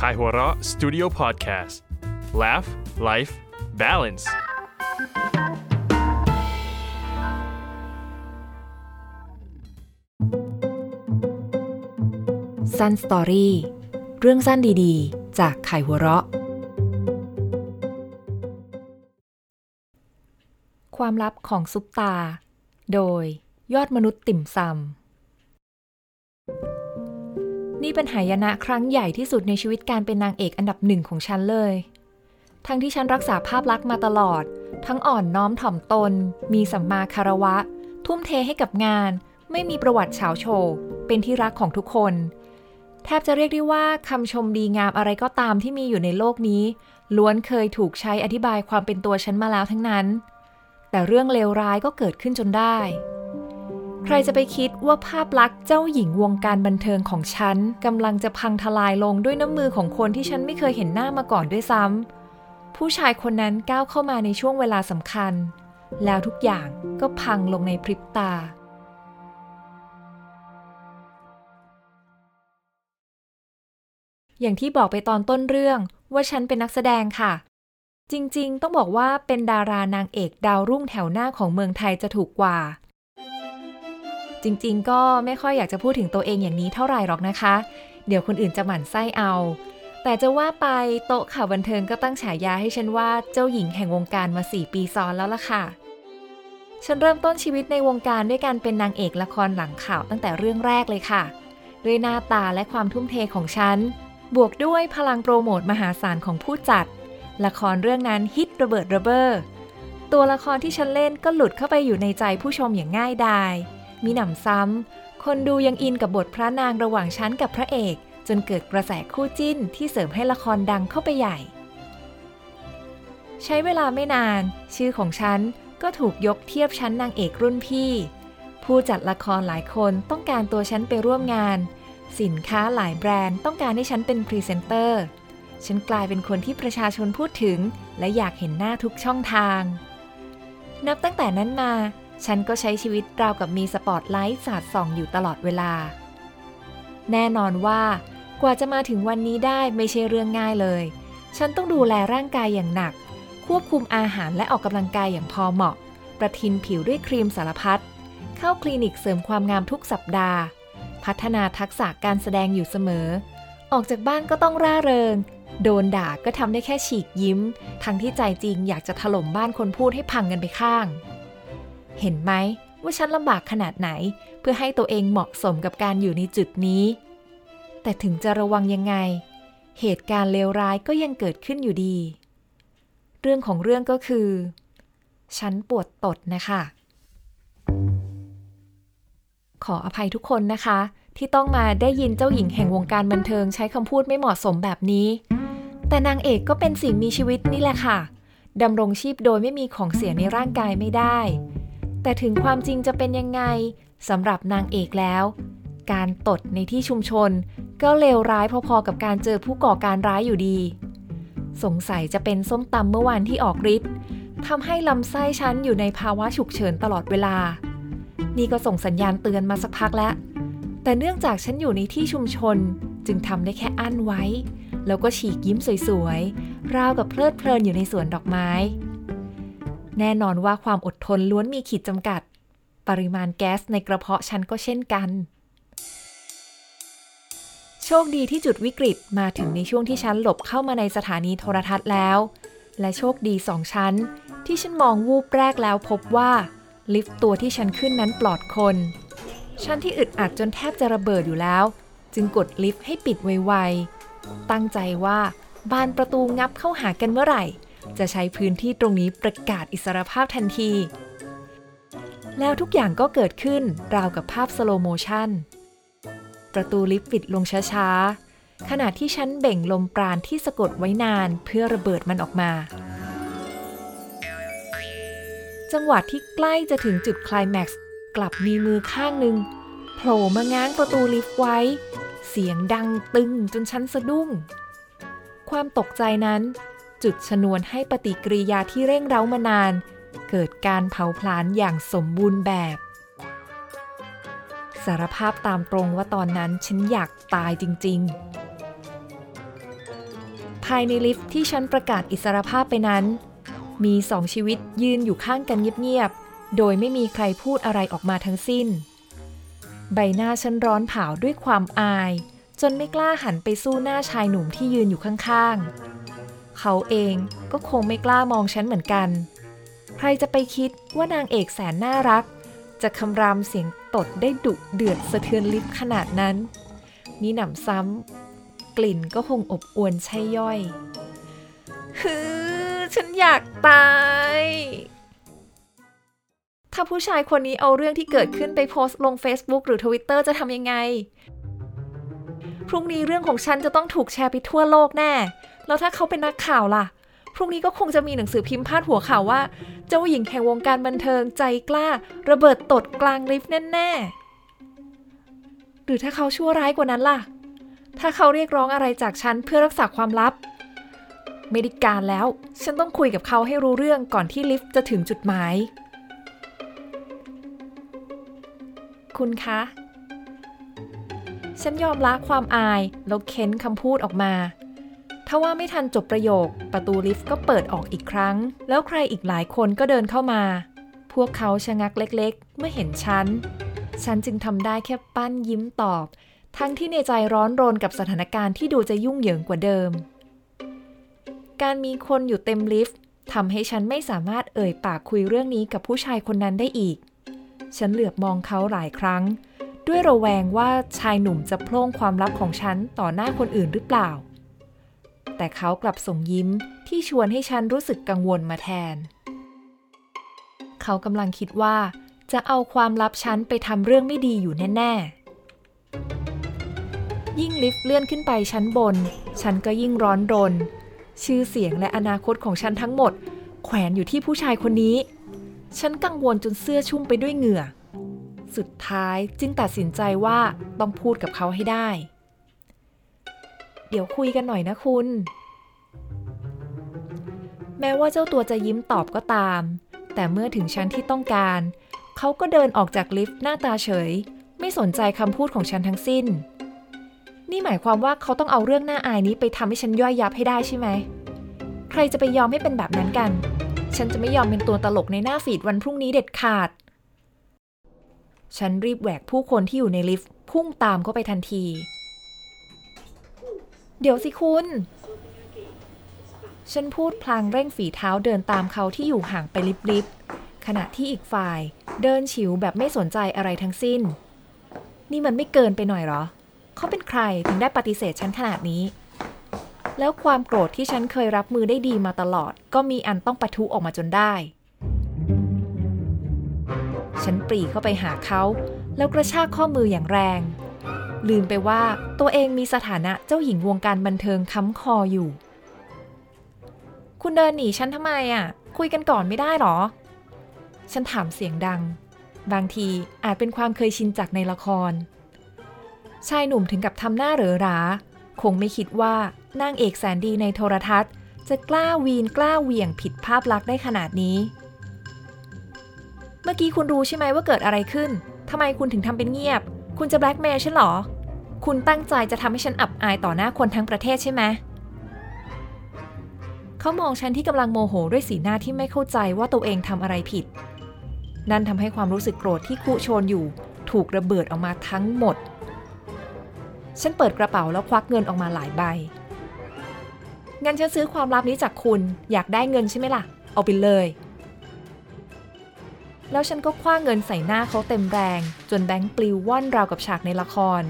Kaihura Studio Podcast Laugh Life Balance Sun Story เรื่องสั้นดีๆ จากไข่หัวเราะ ความลับของซุปตา โดยยอดมนุษย์ติ่มซำ นี่เป็นหายนะครั้งใหญ่ที่สุดในชีวิตการเป็นนางเอกอันดับหนึ่งของฉันเลย ทั้งที่ฉันรักษาภาพลักษณ์มาตลอด ทั้งอ่อนน้อมถ่อมตน มีสัมมาคารวะ ทุ่มเทให้กับงาน ไม่มีประวัติเฉาโชว์เป็นที่รักของทุกคน แทบจะเรียกได้ว่าคำชมดีงามอะไรก็ตามที่มีอยู่ในโลกนี้ ล้วนเคยถูกใช้อธิบายความเป็นตัวฉันมาแล้วทั้งนั้น แต่เรื่องเลวร้ายก็เกิดขึ้นจนได้ ใครจะไปคิดว่าภาพลักษณ์เจ้าหญิงวงการบันเทิงของฉันกำลังจะพังทลายลงด้วยน้ำมือของคนที่ฉันไม่เคยเห็นหน้ามาก่อนด้วยซ้ำผู้ชายคนนั้นก้าวเข้ามาในช่วงเวลาสำคัญ แล้วทุกอย่างก็พังลงในพริบตาอย่างที่บอกไปตอนต้นเรื่องว่าฉันเป็นนักแสดงค่ะ จริงๆ ต้องบอกว่าเป็นดารานางเอกดาวรุ่งแถวหน้าของเมืองไทยจะถูกกว่า จริงๆ ก็ไม่ค่อยอยากจะพูดถึงตัวเองอย่างนี้เท่าไหร่หรอกนะคะ เดี๋ยวคนอื่นจะหมั่นไส้เอา แต่จะว่าไปโต๊ะข่าวบันเทิงก็ตั้งฉายาให้ฉันว่าเจ้าหญิงแห่งวงการมา 4 ปีซ้อนแล้วล่ะค่ะ ฉันเริ่มต้นชีวิตในวงการด้วยการเป็นนางเอกละครหลังข่าวตั้งแต่เรื่องแรกเลยค่ะ ด้วยหน้าตาและความทุ่มเทของฉัน บวกด้วยพลังโปรโมทมหาศาลของผู้จัด ละครเรื่องนั้นฮิตระเบิดระเบ้อตัวละครที่ฉันเล่นก็หลุดเข้าไปอยู่ในใจผู้ชมอย่างง่ายดาย มีหนำซ้ำ คนดูยังอินกับบทพระนางระหว่างฉันกับพระเอก จนเกิดกระแสคู่จิ้นที่เสริมให้ละครดังเข้าไปใหญ่ ใช้เวลาไม่นาน ชื่อของฉันก็ถูกยกเทียบชั้นนางเอกรุ่นพี่ ผู้จัดละครหลายคนต้องการตัวฉันไปร่วมงาน สินค้าหลายแบรนด์ต้องการให้ฉันเป็นพรีเซนเตอร์ฉันกลายเป็นคนที่ประชาชนพูดถึง และอยากเห็นหน้าทุกช่องทาง นับตั้งแต่นั้นมา ฉันก็ใช้ชีวิตราวกับมีสปอตไลท์สาดส่องอยู่ตลอดเวลา แน่นอนว่ากว่าจะมาถึงวันนี้ได้ไม่ใช่เรื่องง่ายเลย ฉันต้องดูแลร่างกายอย่างหนัก ควบคุมอาหารและออกกำลังกายอย่างพอเหมาะ ประทินผิวด้วยครีมสารพัด เข้าคลินิกเสริมความงามทุกสัปดาห์ พัฒนาทักษะการแสดงอยู่เสมอ ออกจากบ้านก็ต้องร่าเริง โดนด่าก็ทำได้แค่ฉีกยิ้ม ทั้งที่ใจจริงอยากจะถล่มบ้านคนพูดให้พังกันไปข้าง เห็นไหมว่าฉันลำบากขนาดไหน เพื่อให้ตัวเองเหมาะสมกับการอยู่ในจุดนี้ แต่ถึงจะระวังยังไง เหตุการณ์เลวร้ายก็ยังเกิดขึ้นอยู่ดี เรื่องของเรื่องก็คือ ฉันปวดตดนะคะ ขออภัยทุกคนนะคะ ที่ต้องมาได้ยินเจ้าหญิงแห่งวงการบันเทิงใช้คำพูดไม่เหมาะสมแบบนี้ แต่นางเอกก็เป็นสิ่งมีชีวิตนี่แหละค่ะดำรงชีพโดยไม่มีของเสียในร่างกายไม่ได้ แต่ถึงความจริงจะเป็นยังไงสำหรับนางเอกแล้ว การตดในที่ชุมชน ก็เลวร้ายพอๆกับการเจอผู้ก่อการร้ายอยู่ดี สงสัยจะเป็นส้มตำเมื่อวานที่ออกฤทธิ์ทำให้ลำไส้ฉันอยู่ในภาวะฉุกเฉินตลอดเวลา นี่ก็ส่งสัญญาณเตือนมาสักพักแล้ว แต่เนื่องจากฉันอยู่ในที่ชุมชนจึงทำได้แค่อั้นไว้ แล้วก็ฉีกยิ้มสวยๆ ราวกับเพลิดเพลินอยู่ในสวนดอกไม้ แน่นอนว่าความอดทนล้วนมีขีดจำกัด ปริมาณแก๊สในกระเพาะฉันก็เช่นกัน โชคดีที่จุดวิกฤตมาถึงในช่วงที่ฉันหลบเข้ามาในสถานีโทรทัศน์แล้ว และโชคดีสองชั้น ที่ฉันมองวูบแรกแล้วพบว่า ลิฟต์ตัวที่ฉันขึ้นนั้นปลอดคน ชั้นที่อึดอัดจนแทบจะระเบิดอยู่แล้ว จึงกดลิฟต์ให้ปิดไวๆตั้งใจว่าบานประตูงับเข้าหากันเมื่อไหร่ จะใช้พื้นที่ตรงนี้ประกาศอิสรภาพทันที แล้วทุกอย่างก็เกิดขึ้นราวกับภาพ slow motion ประตูลิฟต์ปิดลงช้าๆ ขณะที่ฉันเบ่งลมปราณที่สะกดไว้นานเพื่อระเบิดมันออกมา จังหวะที่ใกล้จะถึงจุดคลแม็กซ์กลับมีมือข้างหนึ่งโผล่มาง้างประตูลิฟต์ไว้ เสียงดังตึงจนฉันสะดุ้ง ความตกใจนั้น จุดชนวนให้ปฏิกิริยาที่เร่งเร้ามานาน เกิดการเผาผลาญอย่างสมบูรณ์แบบ สารภาพตามตรงว่าตอนนั้นฉันอยากตายจริง ๆ ภายในลิฟต์ที่ฉันประกาศอิสรภาพไปนั้น มีสองชีวิตยืนอยู่ข้างกันเงียบๆ โดยไม่มีใครพูดอะไรออกมาทั้งสิ้น ใบหน้าฉันร้อนเผาด้วยความอาย จนไม่กล้าหันไปสู้หน้าชายหนุ่มที่ยืนอยู่ข้างๆ เขาเองก็คงไม่กล้ามองฉันเหมือนกัน ใครจะไปคิดว่านางเอกแสนน่ารัก จะคำรามเสียงตดได้ดุเดือดสะเทือนลิฟต์ขนาดนั้น นี่หนำซ้ำกลิ่นก็คงอบอวนใช่ย่อยฮือฉันอยากตาย ถ้าผู้ชายคนนี้เอาเรื่องที่เกิดขึ้นไปโพสต์ลง Facebook หรือ Twitter จะทำยังไง พรุ่งนี้เรื่องของฉันจะต้องถูกแชร์ไปทั่วโลกแน่ แล้วถ้าเขาเป็นนักข่าวล่ะ พรุ่งนี้ก็คงจะมีหนังสือพิมพ์พาดหัวข่าวว่า เจ้าหญิงแห่งวงการบันเทิงใจกล้า ระเบิดตดกลางลิฟต์แน่ๆ หรือถ้าเขาชั่วร้ายกว่านั้นล่ะ ถ้าเขาเรียกร้องอะไรจากฉันเพื่อรักษาความลับ ไม่ได้การแล้ว ฉันต้องคุยกับเขาให้รู้เรื่องก่อนที่ลิฟต์จะถึงจุดหมาย คุณคะฉันยอมละความอายแล้วเค้นคำพูดออกมา ถ้าว่าไม่ทันจบประโยค ประตูลิฟต์ก็เปิดออกอีกครั้ง แล้วใครอีกหลายคนก็เดินเข้ามา พวกเขาชะงักเล็กๆ เมื่อเห็นฉัน ฉันจึงทำได้แค่ปั้นยิ้มตอบ ทั้งที่ในใจร้อนรนกับสถานการณ์ที่ดูจะยุ่งเหยิงกว่าเดิม การมีคนอยู่เต็มลิฟต์ทำให้ฉันไม่สามารถเอ่ยปากคุยเรื่องนี้กับผู้ชายคนนั้นได้อีก ฉันเหลือบมองเขาหลายครั้ง ด้วยระแวงว่าชายหนุ่มจะโพล่งความลับของฉันต่อหน้าคนอื่นหรือเปล่า แต่เขากลับส่งยิ้มที่ชวนให้ฉันรู้สึกกังวลมาแทน เขากำลังคิดว่า จะเอาความลับฉันไปทำเรื่องไม่ดีอยู่แน่ ๆ ยิ่งลิฟต์เลื่อนขึ้นไปชั้นบน ฉันก็ยิ่งร้อนรน ชื่อเสียงและอนาคตของฉันทั้งหมด แขวนอยู่ที่ผู้ชายคนนี้ ฉันกังวลจนเสื้อชุ่มไปด้วยเหงื่อ สุดท้ายจึงตัดสินใจว่าต้องพูดกับเขาให้ได้ เดี๋ยวคุยกันหน่อยนะคุณ แม้ว่าเจ้าตัวจะยิ้มตอบก็ตาม แต่เมื่อถึงชั้นที่ต้องการ เขาก็เดินออกจากลิฟต์หน้าตาเฉย ไม่สนใจคำพูดของฉันทั้งสิ้น นี่หมายความว่าเขาต้องเอาเรื่องหน้าอายนี้ไปทำให้ฉันย่อยยับให้ได้ใช่ไหม ใครจะไปยอมให้เป็นแบบนั้นกัน ฉันจะไม่ยอมเป็นตัวตลกในหน้าฟีดวันพรุ่งนี้เด็ดขาด ฉันรีบแหวกผู้คนที่อยู่ในลิฟต์พุ่งตามเข้าไปทันที เดี๋ยวสิคุณ ฉันพูดพลางเร่งฝีเท้าเดินตามเขาที่อยู่ห่างไปลิบๆ ขณะที่อีกฝ่ายเดินฉิวแบบไม่สนใจอะไรทั้งสิ้น นี่มันไม่เกินไปหน่อยหรอ เขาเป็นใครถึงได้ปฏิเสธฉันขนาดนี้ แล้วความโกรธที่ฉันเคยรับมือได้ดีมาตลอด ก็มีอันต้องปะทุออกมาจนได้ ฉันปรีเข้าไปหาเขา แล้วกระชากข้อมืออย่างแรง ลืมไปว่าตัวเองมีสถานะเจ้าหญิงวงการบันเทิงค้ำคออยู่ คุณเดินหนีฉันทำไมอะ คุยกันก่อนไม่ได้หรอ ฉันถามเสียงดัง บางทีอาจเป็นความเคยชินจากในละคร ชายหนุ่มถึงกับทำหน้าเหรอรา คงไม่คิดว่านางเอกแสนดีในโทรทัศน์ จะกล้าวีนกล้าเหวี่ยงผิดภาพลักษณ์ได้ขนาดนี้ เมื่อกี้คุณรู้ใช่ไหมว่าเกิดอะไรขึ้นทำไมคุณถึงทำเป็นเงียบ คุณจะแบล็กเมย์ฉันหรอ คุณตั้งใจจะทำให้ฉันอับอายต่อหน้าคนทั้งประเทศใช่ไหม เขามองฉันที่กำลังโมโหด้วยสีหน้าที่ไม่เข้าใจว่าตัวเองทำอะไรผิด นั่นทำให้ความรู้สึกโกรธที่คุโชนอยู่ ถูกระเบิดออกมาทั้งหมด ฉันเปิดกระเป๋าแล้วควักเงินออกมาหลายใบ งั้นฉันซื้อความลับนี้จากคุณ อยากได้เงินใช่ไหมล่ะ เอาไปเลยแล้วฉันก็คว้าเงินใส่หน้าเขาเต็มแรง จนแบงค์ปลิวว่อนราวกับฉากในละคร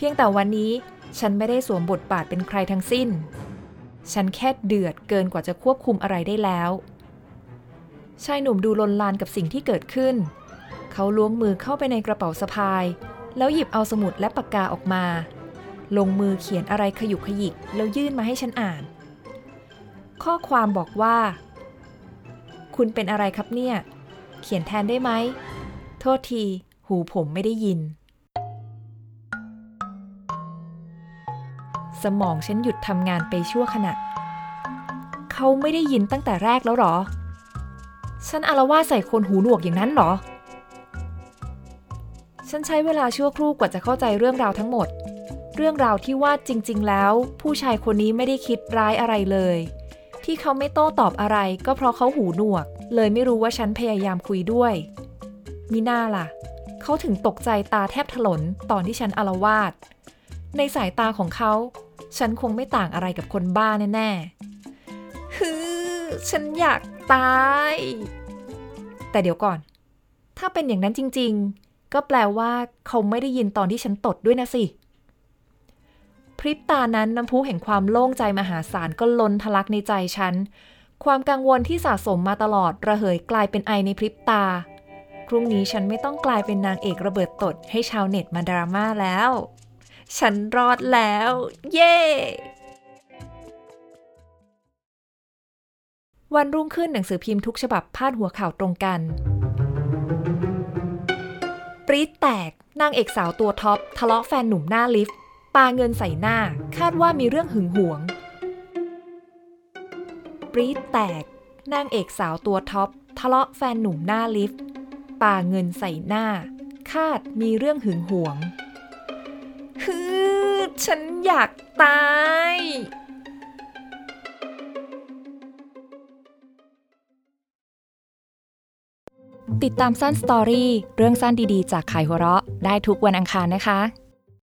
เพียงแต่วันนี้ฉันไม่ได้สวมบทบาทเป็นใครทั้งสิ้น ฉันแค่เดือดเกินกว่าจะควบคุมอะไรได้แล้ว ชายหนุ่มดูลนลานกับสิ่งที่เกิดขึ้น เขาล้วงมือเข้าไปในกระเป๋าสะพาย แล้วหยิบเอาสมุดและปากกาออกมา ลงมือเขียนอะไรขยุกขยิกแล้วยื่นมาให้ฉันอ่าน ข้อความบอกว่า คุณเป็นอะไรครับเนี่ย เขียนแทนได้ไหม โทษที หูผมไม่ได้ยิน สมองฉันหยุดทำงานไปชั่วขณะ เขาไม่ได้ยินตั้งแต่แรกแล้วหรอ ฉันอารวาใส่คนหูหนวกอย่างนั้นหรอ ฉันใช้เวลาชั่วครู่กว่าจะเข้าใจเรื่องราวทั้งหมด เรื่องราวที่ว่าจริง ๆ แล้ว ผู้ชายคนนี้ไม่ได้คิดร้ายอะไรเลย ที่เขาไม่โต้ตอบอะไร ก็เพราะเขาหูหนวก เลยไม่รู้ว่าฉันพยายามคุยด้วย มิน่าล่ะ เขาถึงตกใจตาแทบถลนตอนที่ฉันอารวาด ในสายตาของเขา ฉันคงไม่ต่างอะไรกับคนบ้าแน่ๆฮือฉันอยากตาย แต่เดี๋ยวก่อน ถ้าเป็นอย่างนั้นจริง ๆ ก็แปลว่าเขาไม่ได้ยินตอนที่ฉันตดด้วยนะสิ พริบตานั้นน้ำพุแห่งความโล่งใจมหาศาลก็ล้นทะลักในใจฉัน ความกังวลที่สะสมมาตลอดระเหยกลายเป็นไอในพริบตาพรุ่งนี้ฉันไม่ต้องกลายเป็นนางเอกระเบิดตดให้ชาวเน็ตมาดราม่าแล้ว ฉันรอดแล้ว เย้ วันรุ่งขึ้นหนังสือพิมพ์ทุกฉบับพาดหัวข่าวตรงกัน ปรีดแตก นางเอกสาวตัวท็อป ทะเลาะแฟนหนุ่มหน้าลิฟต์ปาเงินใส่หน้า คาดว่ามีเรื่องหึงหวง ปรีดแตก นางเอกสาวตัวท็อป ทะเลาะแฟนหนุ่มหน้าลิฟต์ปาเงินใส่หน้า คาดมีเรื่องหึงหวง ฮือฉันอยากตาย ติดตามสั้นสตอรี่เรื่องสั้นดีๆ จากขายหัวเราะได้ทุกวันอังคารนะคะ